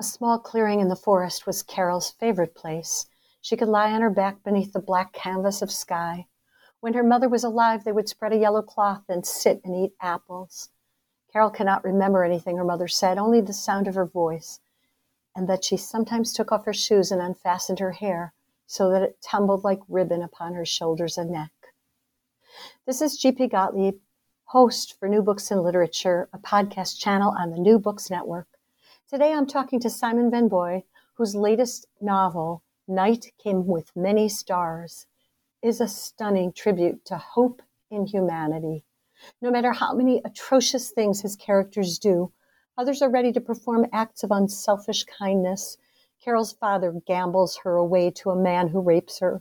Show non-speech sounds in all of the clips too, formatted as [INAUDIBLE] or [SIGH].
A small clearing in the forest was Carol's favorite place. She could lie on her back beneath the black canvas of sky. When her mother was alive, they would spread a yellow cloth and sit and eat apples. Carol cannot remember anything her mother said, only the sound of her voice, and that she sometimes took off her shoes and unfastened her hair so that it tumbled like ribbon upon her shoulders and neck. This is G.P. Gottlieb, host for New Books in Literature, a podcast channel on the New Books Network. Today I'm talking to Simon Van Booy, whose latest novel, Night Came with Many Stars, is a stunning tribute to hope in humanity. No matter how many atrocious things his characters do, others are ready to perform acts of unselfish kindness. Carol's father gambles her away to a man who rapes her.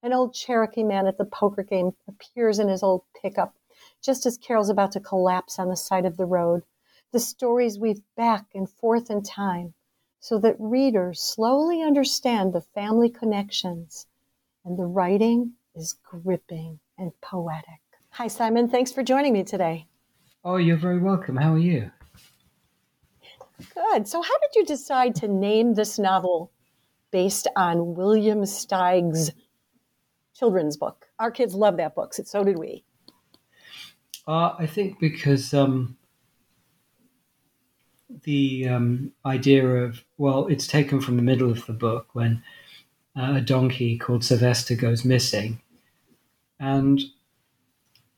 An old Cherokee man at the poker game appears in his old pickup just as Carol's about to collapse on the side of the road the stories weave back and forth in time so that readers slowly understand the family connections. And the writing is gripping and poetic. Hi, Simon. Thanks for joining me today. Oh, you're very welcome. How are you? Good. So, how did you decide to name this novel based on William Steig's children's book? Our kids love that book, so did we. Uh, I think because um, the um, idea of well, it's taken from the middle of the book when uh, a donkey called Sylvester goes missing, and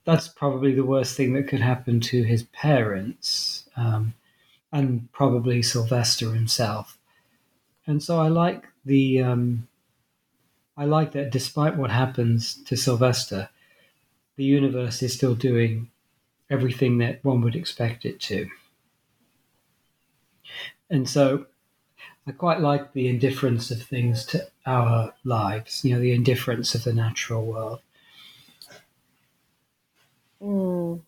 that's probably the worst thing that could happen to his parents, um, and probably Sylvester himself. And so I like the um, I like that despite what happens to Sylvester, the universe is still doing everything that one would expect it to. And so I quite like the indifference of things to our lives, you know, the indifference of the natural world. Mm.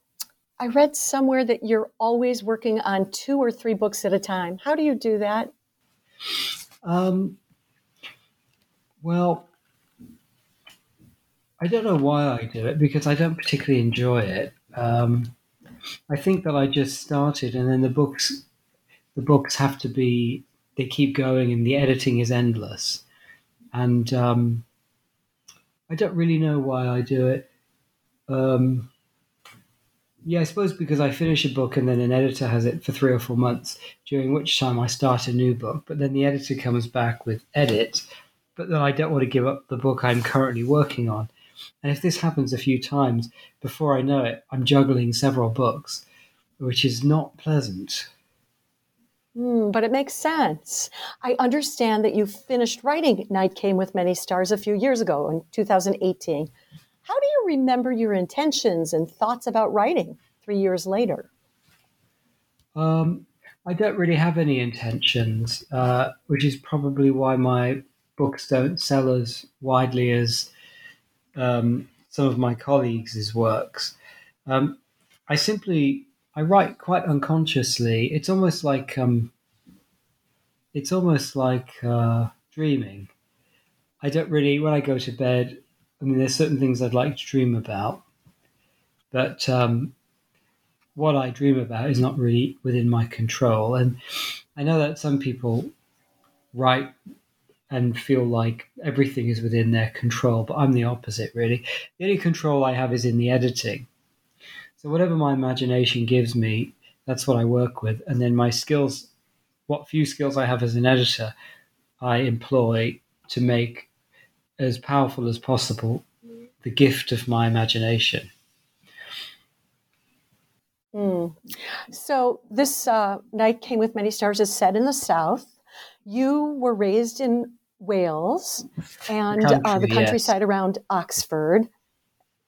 I read somewhere that you're always working on two or three books at a time. How do you do that? Um, well, I don't know why I do it because I don't particularly enjoy it. Um, I think that I just started, and then the books the books have to be they keep going and the editing is endless. And um, i don't really know why i do it. Um, yeah i suppose because i finish a book and then an editor has it for three or four months during which time i start a new book but then the editor comes back with edit but then i don't want to give up the book i'm currently working on. And if this happens a few times before i know it i'm juggling several books which is not pleasant Mm, but it makes sense. I understand that you finished writing Night Came with Many Stars a few years ago in 2018. How do you remember your intentions and thoughts about writing three years later? Um, I don't really have any intentions, uh, which is probably why my books don't sell as widely as um, some of my colleagues' works. Um, I simply I write quite unconsciously. It's almost like um, it's almost like uh, dreaming. I don't really when I go to bed. I mean, there's certain things I'd like to dream about, but um, what I dream about is not really within my control. And I know that some people write and feel like everything is within their control, but I'm the opposite, really. The only control I have is in the editing. So, whatever my imagination gives me, that's what I work with. And then my skills, what few skills I have as an editor, I employ to make as powerful as possible the gift of my imagination. Mm. So, this uh, night came with many stars is set in the South. You were raised in Wales and the, country, uh, the countryside yes. around Oxford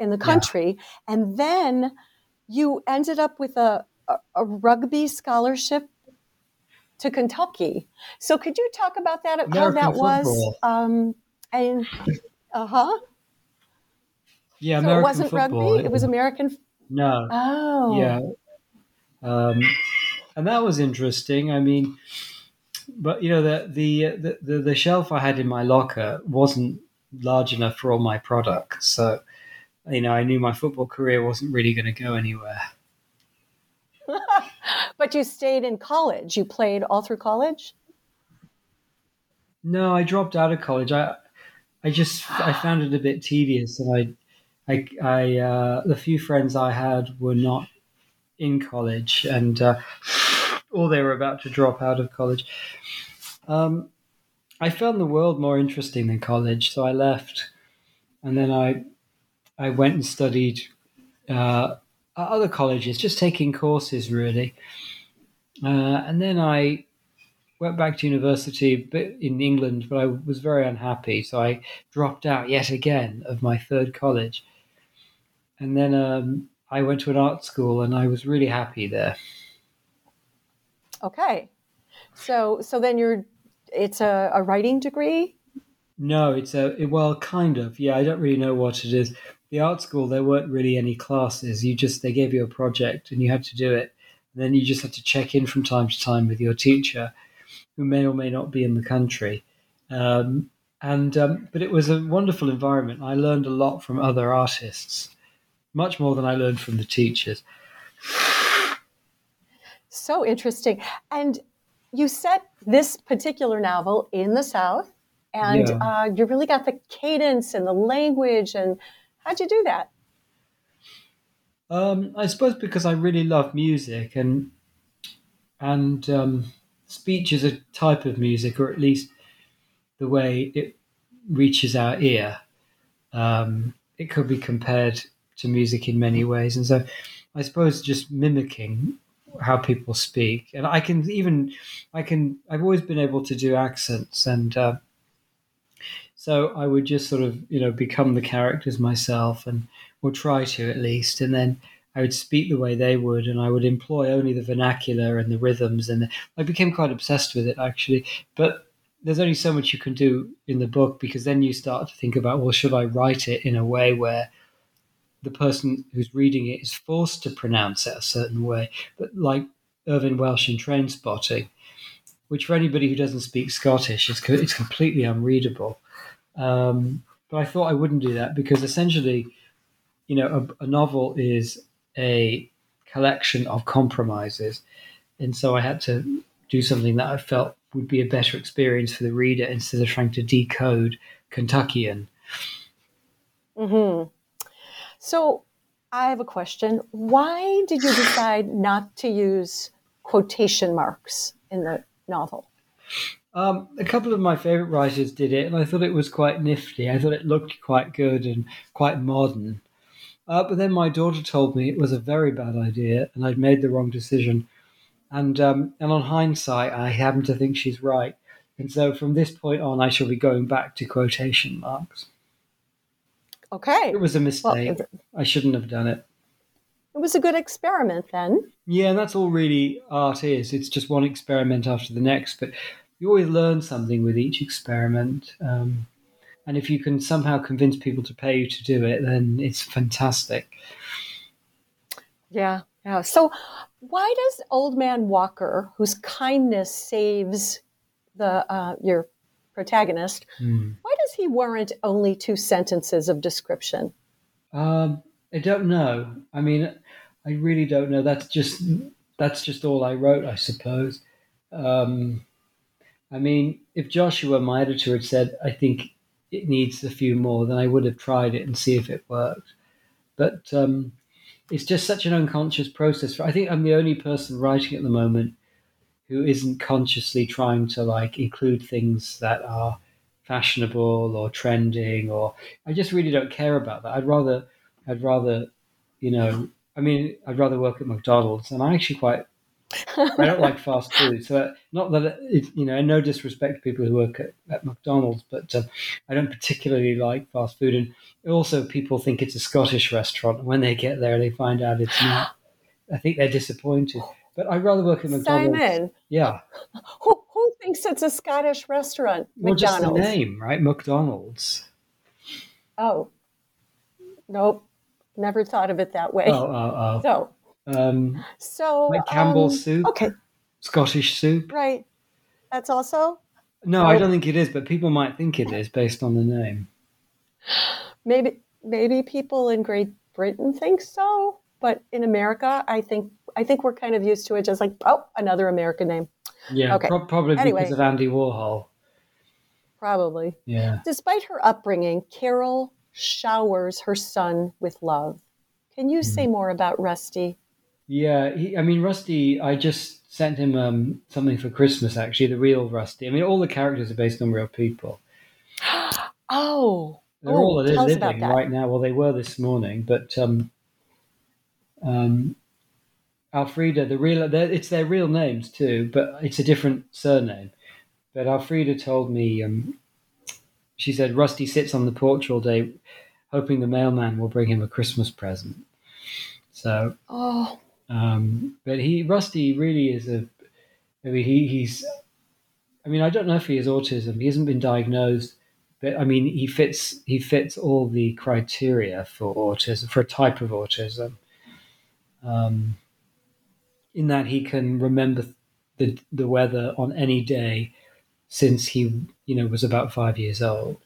in the country. Yeah. And then you ended up with a, a, a, rugby scholarship to Kentucky. So could you talk about that, American how that football. was? Um, and, uh huh. Yeah, so American it wasn't football. rugby, it was American. No. Oh. Yeah. Um, and that was interesting. I mean, but you know the, the the the shelf I had in my locker wasn't large enough for all my products, so you know I knew my football career wasn't really going to go anywhere. [LAUGHS] but you stayed in college. You played all through college. No, I dropped out of college. I I just I [GASPS] found it a bit tedious, and I I I uh, the few friends I had were not in college, and. Uh, [SIGHS] or they were about to drop out of college. Um, I found the world more interesting than college, so I left, and then I I went and studied uh, at other colleges, just taking courses really, uh, and then I went back to university in England, but I was very unhappy, so I dropped out yet again of my third college, and then um, I went to an art school, and I was really happy there. Okay. So so then you're it's a, a writing degree? No, it's a well, kind of. Yeah, I don't really know what it is. The art school there weren't really any classes. You just they gave you a project and you had to do it. And then you just had to check in from time to time with your teacher, who may or may not be in the country. Um, and um, but it was a wonderful environment. I learned a lot from other artists, much more than I learned from the teachers. So interesting. And you set this particular novel in the South, and yeah. uh, you really got the cadence and the language. And how'd you do that? Um, I suppose because I really love music, and and um, speech is a type of music, or at least the way it reaches our ear. Um, it could be compared to music in many ways, and so I suppose just mimicking how people speak, and I can even I can I've always been able to do accents, and uh, so I would just sort of you know become the characters myself, and or try to at least, and then I would speak the way they would, and I would employ only the vernacular and the rhythms, and the, I became quite obsessed with it actually, but. There's only so much you can do in the book because then you start to think about, well, should I write it in a way where the person who's reading it is forced to pronounce it a certain way, but like Irvine Welsh in Trainspotting, which for anybody who doesn't speak Scottish, is it's completely unreadable. Um, but I thought I wouldn't do that because essentially, you know, a, a novel is a collection of compromises, and so I had to do something that I felt would be a better experience for the reader instead of trying to decode Kentuckian. Hmm. So I have a question. Why did you decide not to use quotation marks in the novel? Um, a couple of my favorite writers did it, and I thought it was quite nifty. I thought it looked quite good and quite modern. Uh, but then my daughter told me it was a very bad idea, and I'd made the wrong decision. And um, and on hindsight, I happen to think she's right. And so from this point on, I shall be going back to quotation marks. Okay. It was a mistake. Well, I shouldn't have done it. It was a good experiment then. Yeah, and that's all really art is. It's just one experiment after the next, but you always learn something with each experiment. Um, and if you can somehow convince people to pay you to do it, then it's fantastic. Yeah, yeah. So, why does Old Man Walker, whose kindness saves the uh, your protagonist, Mm. why does he warrant only two sentences of description? Um, I don't know. I mean, I really don't know. That's just that's just all I wrote, I suppose. Um, I mean, if Joshua, my editor, had said, "I think it needs a few more," then I would have tried it and see if it worked. But um, it's just such an unconscious process. I think I'm the only person writing at the moment who isn't consciously trying to like include things that are fashionable or trending or I just really don't care about that. I'd rather I'd rather you know I mean I'd rather work at McDonald's and I actually quite I don't like fast food. So uh, not that it, you know, no disrespect to people who work at, at McDonald's, but um, I don't particularly like fast food. And also, people think it's a Scottish restaurant. And when they get there, they find out it's not. I think they're disappointed. But I'd rather work at McDonald's. Simon, Yeah, who, who thinks it's a Scottish restaurant? well, just the McDonald's. name, right? McDonald's. Oh, nope. Never thought of it that way. Oh, oh, So, oh. Um, so like Campbell's um, soup, Okay, Scottish soup. right. That's also No, I Oh. don't think it is, but people might think it is based on the name. maybe maybe people in Great Britain think so, but in America, I think I think we're kind of used to it, just like oh, another American name, Yeah, Okay. prob- probably Anyway. because of Andy Warhol. probably. Yeah. Despite her upbringing, Carol showers her son with love. Can you say more about Rusty? Yeah, he, I mean, Rusty, I just sent him um, something for Christmas, actually, the real Rusty. I mean, all the characters are based on real people. [GASPS] Oh, They're Oh, all li- tell us about living right now. Well, they were this morning, but um, um, Alfreda, the real, it's their real names too, but it's a different surname. But Alfreda told me, um, she said, Rusty sits on the porch all day, hoping the mailman will bring him a Christmas present. So oh, Um, but he Rusty really is a. I mean, he, he's. I mean, I don't know if he has autism. He hasn't been diagnosed, but I mean, he fits. He fits all the criteria for autism for a type of autism. Um, in that he can remember the the weather on any day since he you know was about five years old.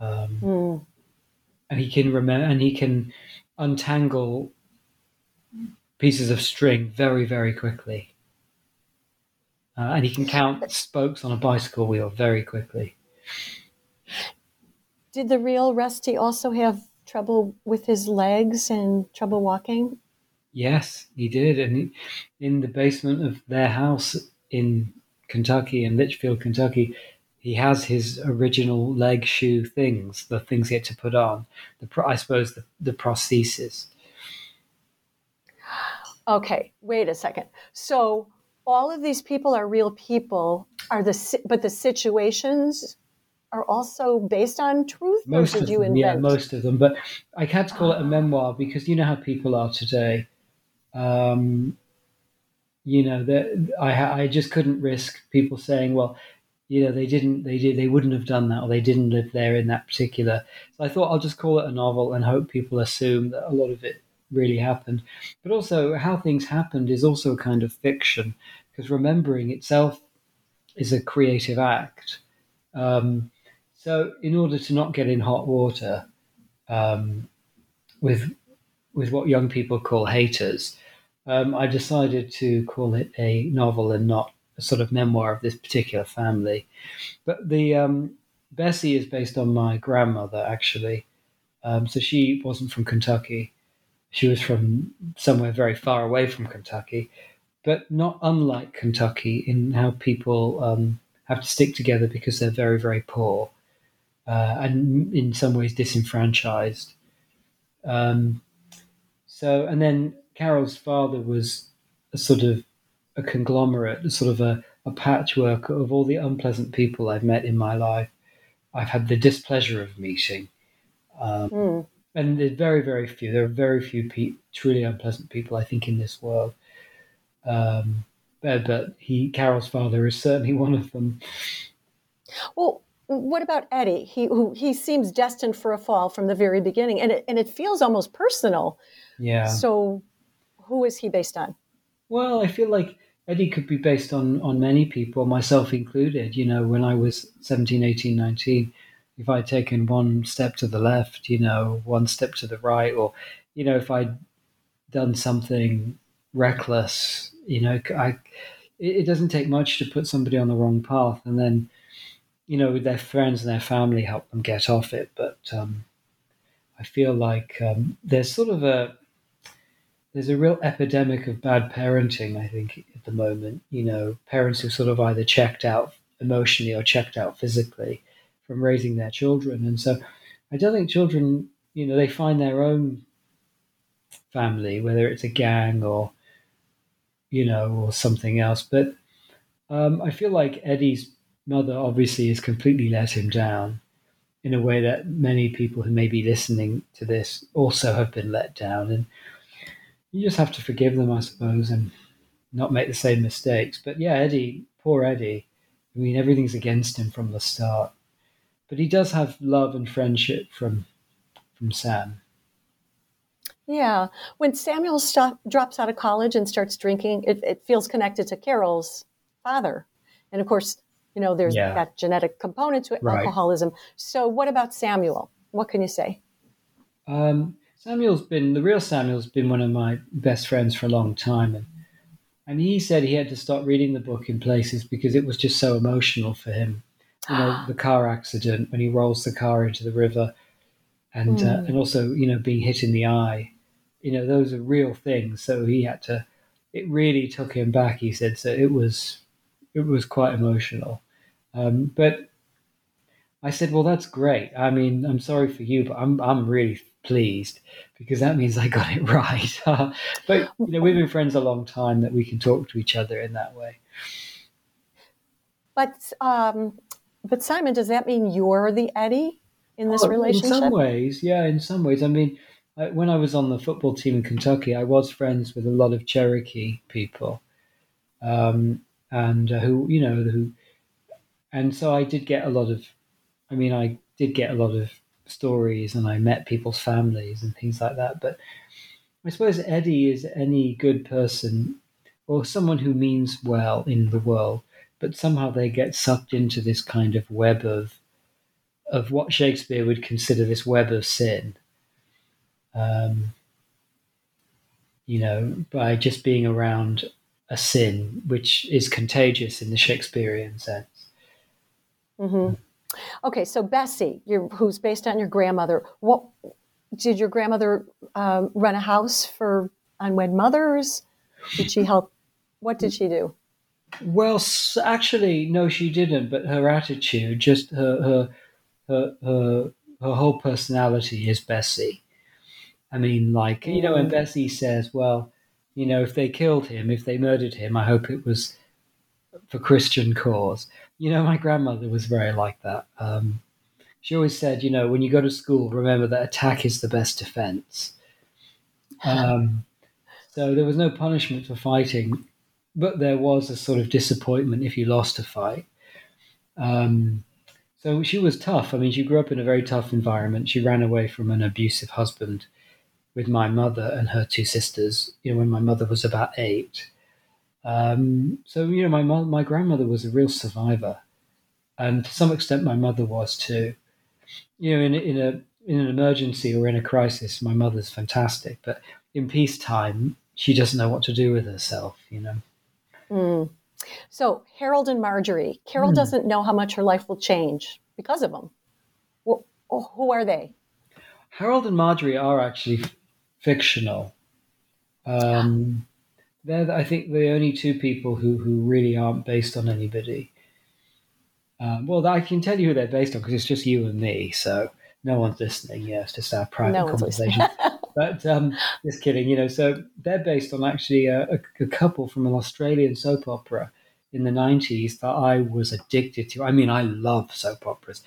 Um, hmm. and he can remember and he can untangle pieces of string very very quickly. Uh, and he can count spokes on a bicycle wheel very quickly. Did the real Rusty also have trouble with his legs and trouble walking? yes he did. And in the basement of their house in kentucky in Leitchfield kentucky he has his original leg shoe things the things he had to put on. The I suppose the, the prosthesis Okay, wait a second. So all of these people are real people. Are the but the situations are also based on truth, most or did of you them, invent? yeah, most of them. But I had to call it a memoir because you know how people are today. Um, you know that I I just couldn't risk people saying, well, you know, they didn't, they did, they wouldn't have done that, or they didn't live there in that particular. So I thought I'll just call it a novel and hope people assume that a lot of it really happened. But also, how things happened is also a kind of fiction because remembering itself is a creative act. Um, so, in order to not get in hot water um, with with what young people call haters, um, I decided to call it a novel and not a sort of memoir of this particular family. But the um, Bessie is based on my grandmother, actually. Um, so she wasn't from Kentucky; she was from somewhere very far away from Kentucky, but not unlike Kentucky in how people um, have to stick together because they're very, very poor uh, and in some ways disenfranchised. Um, so, and then Carol's father was a sort of a conglomerate, a sort of a, a patchwork of all the unpleasant people I've met in my life. I've had the displeasure of meeting. Um, Hmm. And there's very, very few. There are very few pe- truly unpleasant people, I think, in this world. Um, but, but he, Carol's father, is certainly one of them. Well, what about Eddie? He who he seems destined for a fall from the very beginning, and it and it feels almost personal. Yeah. So, who is he based on? Well, I feel like Eddie could be based on on many people, myself included. You know, when I was 17, 18, 19, if I'd taken one step to the left, you know, one step to the right, or you know, if I'd done something reckless, you know, I it, doesn't take much to put somebody on the wrong path, and then you know, their friends and their family help them get off it. But um, I feel like um, there's sort of a there's a real epidemic of bad parenting. I think at the moment, you know, parents who sort of either checked out emotionally or checked out physically from raising their children, and so I don't think children, you know, they find their own family, whether it's a gang or you know, or something else. But um, I feel like Eddie's mother obviously has completely let him down in a way that many people who may be listening to this also have been let down. And you just have to forgive them, I suppose, and not make the same mistakes. But yeah, Eddie, poor Eddie. I mean, everything's against him from the start. But he does have love and friendship from from Sam. Yeah. When Samuel stop, drops out of college and starts drinking, it, it, feels connected to Carol's father. And of course, you know, there's yeah. that genetic component to right. alcoholism. So, what about Samuel? What can you say? Um, Samuel's been, the real Samuel's been one of my best friends for a long time. And, and he said he had to stop reading the book in places because it was just so emotional for him. You know, the car accident when he rolls the car into the river and, mm. uh, hmm. and also, you know, being hit in the eye you know, those are real things. So he had to. It really took him back. He said so. It was it was quite emotional. Um, but I said, well, that's great. I mean, I'm sorry for you, but I'm I'm really pleased because that means I got it [LAUGHS] right. [LAUGHS] but you know, we've been friends a long time that we can talk to each other in that way. But um, but Simon, does that mean you're the Eddie in this oh, relationship? In some ways, yeah. In some ways, I mean, when I was on the football team in Kentucky, I was friends with a lot of Cherokee people, um, and uh, who you know who, and so I did get a lot of, I mean, I did get a lot of stories, and I met people's families and things like that. But I suppose Eddie is any good person or someone who means well in the world, but somehow they get sucked into this kind of web of of what Shakespeare would consider this web of sin um, you know, by just being around a sin which is contagious in the Shakespearean sense. Mm-hmm. Okay, so Bessie, who's based on your grandmother, what did your grandmother um, run a house for unwed mothers? Did she help? What did she do? Well, actually, no, she didn't. But her attitude, just her her her her, her whole personality is Bessie. I mean, like, you know, when mm. Bessie says, well, you know, if they killed him, if they murdered him, I hope it was for Christian cause. You know, my grandmother was very like that. Um, she always said, you know, when you go to school, remember that attack is the best defense. [LAUGHS] Um, so there was no punishment for fighting, but there was a sort of disappointment if you lost a fight. Um, so she was tough. I mean, she grew up in a very tough environment. She ran away from an abusive husband with my mother and her two sisters. You know, when my mother was about eight. Um, so you know, my my grandmother was a real survivor, and to some extent, my mother was too. You know, in in a in an emergency or in a crisis, my mother's fantastic, but in peacetime, she doesn't know what to do with herself. You know. Mm. So Harold and Marjorie, Carol mm. doesn't know how much her life will change because of them. Well, who are they? Harold and Marjorie are actually fictional. Um, they're, I think, the only two people who, who really aren't based on anybody. Um, well, I can tell you who they're based on because it's just you and me, so no one's listening. Yeah, it's just our private no conversation. [LAUGHS] but um, just kidding, you know. So they're based on actually a, a, couple from an Australian soap opera in the 90s that I was addicted to. I mean, I love soap operas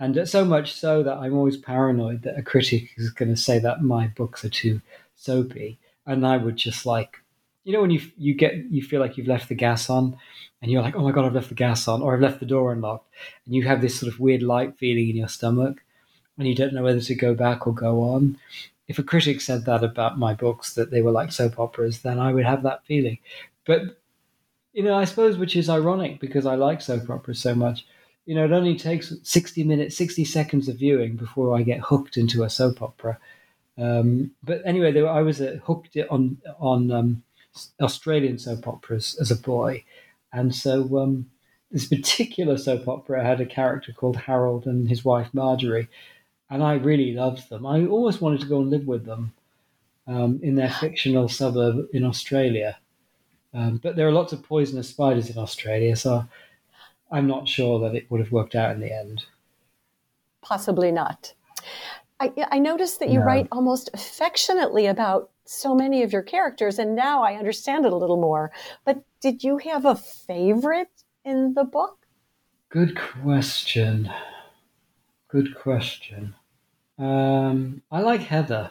and so much so that I'm always paranoid that a critic is going to say that my books are too soapy, and I would just like, you know, when you you get you feel like you've left the gas on, and you're like, oh my god, I've left the gas on, or I've left the door unlocked, and you have this sort of weird light feeling in your stomach, and you don't know whether to go back or go on. If a critic said that about my books that they were like soap operas, then I would have that feeling. But you know, I suppose which is ironic because I like soap operas so much. You know, it only takes 60 minutes, 60 seconds of viewing before I get hooked into a soap opera. Um, but anyway, were, I was uh, hooked on on um, Australian soap operas as a boy, and so um, this particular soap opera had a character called Harold and his wife Marjorie, and I really loved them. I always wanted to go and live with them um, in their fictional suburb in Australia. Um, but there are lots of poisonous spiders in Australia, so I'm not sure that it would have worked out in the end. Possibly not. I, I noticed that you no. write almost affectionately about so many of your characters, and now I understand it a little more. But did you have a favorite in the book? Good question. Good question. Um, I like Heather.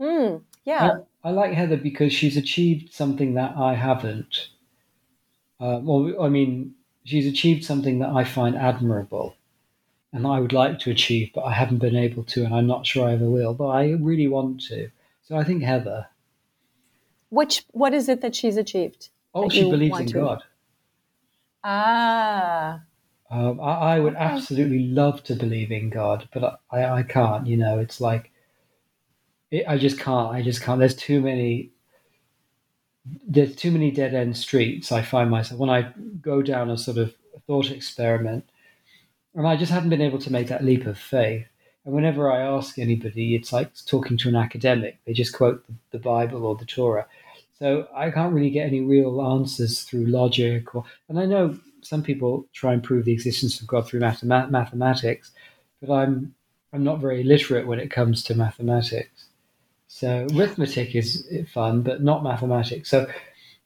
Mm, yeah. I, I, like Heather because she's achieved something that I haven't. Uh, well, I mean, she's achieved something that I find admirable and I would like to achieve, but I haven't been able to, and I'm not sure I ever will, but I really want to. So I think Heather. Which, what is it that she's achieved? Oh, she believes in to? God. Ah. Um, I, I, would absolutely love to believe in God, but I, I can't. You know, it's like it, I just can't. I just can't. There's too many. There's too many dead end streets. I find myself when I go down a sort of thought experiment, and I just haven't been able to make that leap of faith. And whenever I ask anybody, it's like talking to an academic. They just quote the, the Bible or the Torah. So I can't really get any real answers through logic or. And I know some people try and prove the existence of God through mathematics, but I'm I'm not very literate when it comes to mathematics. So arithmetic is fun, but not mathematics. So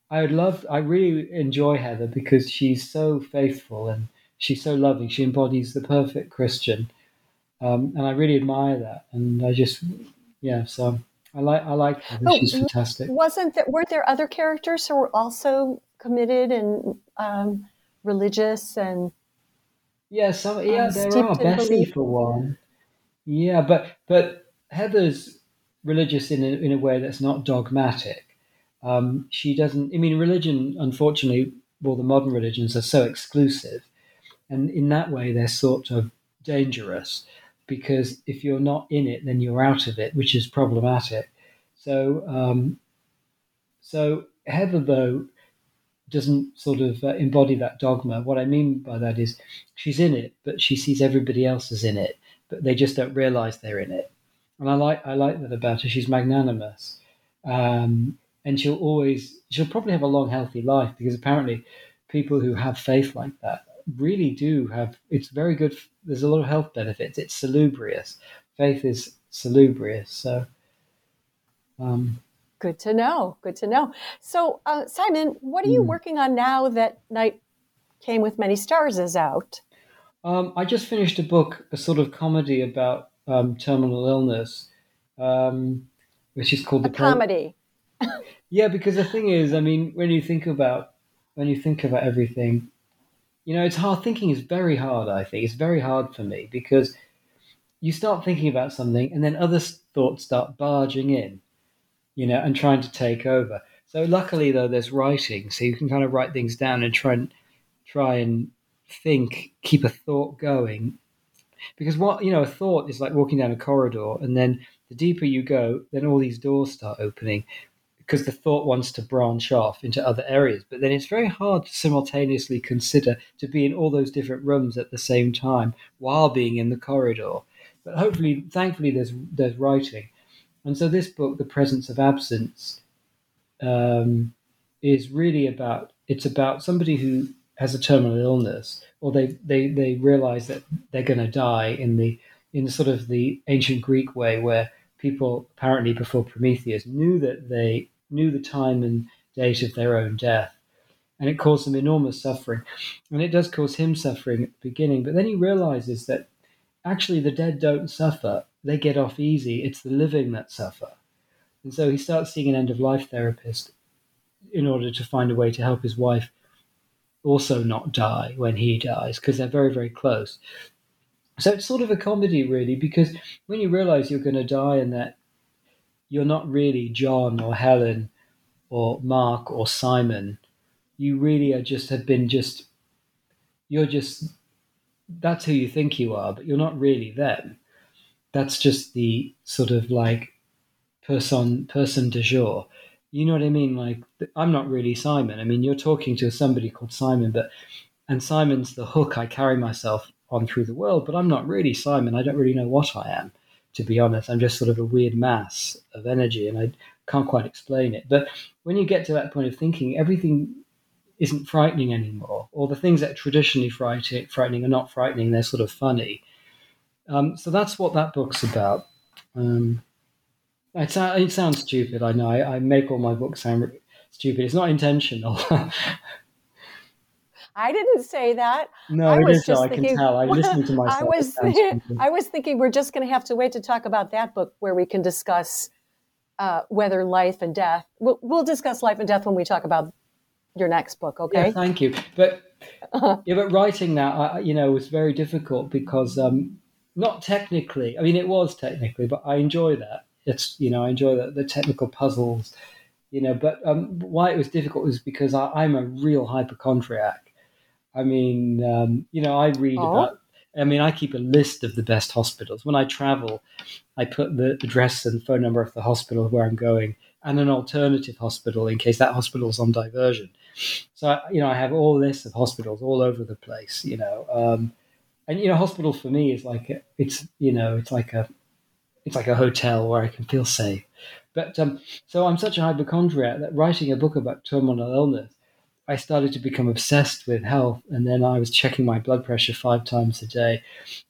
I would love, I really enjoy Heather because she's so faithful and she's so loving. She embodies the perfect Christian, um, and I really admire that. And I just, yeah, so I like, I like Heather. Oh, she's fantastic. Wasn't that? weren't there other characters who were also committed and um, religious and yeah, some yeah, um, there are Bessie for one. Yeah, but but Heather's religious in a, in a way that's not dogmatic. Um, she doesn't. I mean, religion, unfortunately, well, the modern religions are so exclusive, and in that way, they're sort of dangerous because if you're not in it, then you're out of it, which is problematic. So, um, so Heather, though, doesn't sort of uh, embody that dogma. What I mean by that is she's in it, but she sees everybody else as in it, but they just don't realize they're in it. And I like I like that about her. She's magnanimous, um, and she'll always she'll probably have a long, healthy life because apparently people who have faith like that really do have. It's very good. There's a lot of health benefits. It's salubrious. Faith is salubrious. So. Um, Good to know. Good to know. So, uh, Simon, what are you mm. working on now that Night Came with Many Stars is out? Um, I just finished a book, a sort of comedy about um, terminal illness, um, which is called a the comedy. yeah, because the thing is, I mean, when you think about when you think about everything, you know, it's hard. Thinking is very hard. I think it's very hard for me because you start thinking about something, and then other thoughts start barging in you know, and trying to take over. So luckily, though, there's writing, so you can kind of write things down and try and try and think, keep a thought going. Because what you know, a thought is like walking down a corridor, and then the deeper you go, then all these doors start opening because the thought wants to branch off into other areas. But then it's very hard to simultaneously consider to be in all those different rooms at the same time while being in the corridor. But hopefully, thankfully, there's there's writing. And so this book, The Presence of Absence, um, is really about it's about somebody who has a terminal illness, or they they they realize that they're going to die in the in sort of the ancient Greek way, where people apparently before Prometheus knew that they knew the time and date of their own death, and it caused them enormous suffering, and it does cause him suffering at the beginning. But then he realizes that actually the dead don't suffer; they get off easy. It's the living that suffer. And so he starts seeing an end of life therapist in order to find a way to help his wife also not die when he dies, because they're very, very close. So it's sort of a comedy, really, because when you realize you're going to die and that you're not really John or Helen or Mark or Simon, you really are just have been just you're just that's who you think you are, but you're not really them. That's just the sort of like person person de jour. You know what I mean? Like I'm not really Simon. I mean, you're talking to somebody called Simon, but and Simon's the hook I carry myself on through the world, but I'm not really Simon. I don't really know what I am, to be honest. I'm just sort of a weird mass of energy, and I can't quite explain it. But when you get to that point of thinking, everything isn't frightening anymore, or the things that are traditionally frightening are not frightening, they're sort of funny. Um, so that's what that book's about. Um, it, it, sounds stupid, I know. I, I, make all my books sound stupid. It's not intentional. [LAUGHS] I didn't say that. No, I was just thinking, I can tell. I [LAUGHS] listened to myself. I was, [LAUGHS] I was thinking we're just going to have to wait to talk about that book where we can discuss uh, whether life and death. We'll, we'll, discuss life and death when we talk about your next book. Okay. Yeah, thank you. But uh-huh. yeah, but writing that, I, you know, was very difficult because um, not technically. I mean, it was technically, but I enjoy that. It's you know, I enjoy the, the technical puzzles. You know, but um, why it was difficult was because I, I'm a real hypochondriac. I mean, um, you know, I read oh. about. I mean, I keep a list of the best hospitals. When I travel, I put the address and phone number of the hospital where I'm going and an alternative hospital in case that hospital is on diversion. So, you know, I have all this of hospitals all over the place, you know. Um, and, you know, hospital for me is like, a, it's, you know, it's like a, it's like a hotel where I can feel safe. But um, so I'm such a hypochondriac that writing a book about terminal illness I started to become obsessed with health, and then I was checking my blood pressure five times a day,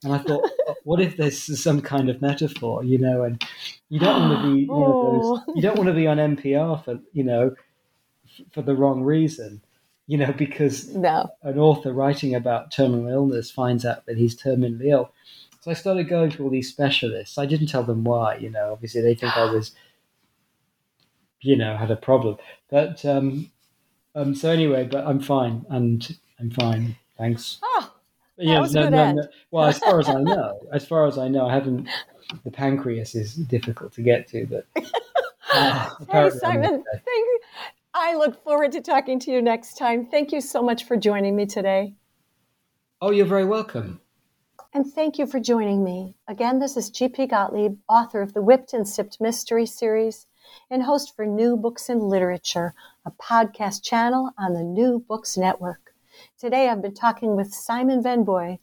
and I thought, [LAUGHS] what if this is some kind of metaphor, you know? And you don't want to be, [GASPS] you, know, those, you don't want to be on NPR for, you know, for the wrong reason, you know, because no. an author writing about terminal illness finds out that he's terminally ill. So I started going to all these specialists. I didn't tell them why, you know. Obviously, they think I was, you know, had a problem, but. um um, so anyway, but I'm fine, and I'm fine. Thanks. Oh, that yeah, was no, good no, end. No, well, as far as I know, as far as I know, I haven't. The pancreas is difficult to get to, but. [LAUGHS] Uh, hey, Simon, thank you. I look forward to talking to you next time. Thank you so much for joining me today. Oh, you're very welcome. And thank you for joining me. Again, this is G.P. Gottlieb, author of the Whipped and Sipped Mystery Series and host for New Books in Literature, a podcast channel on the New Books Network. Today I've been talking with Simon Van Booy,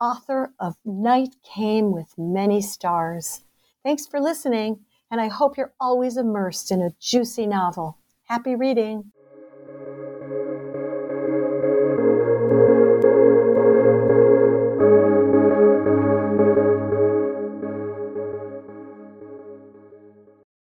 author of Night Came with Many Stars. Thanks for listening, and I hope you're always immersed in a juicy novel. Happy reading!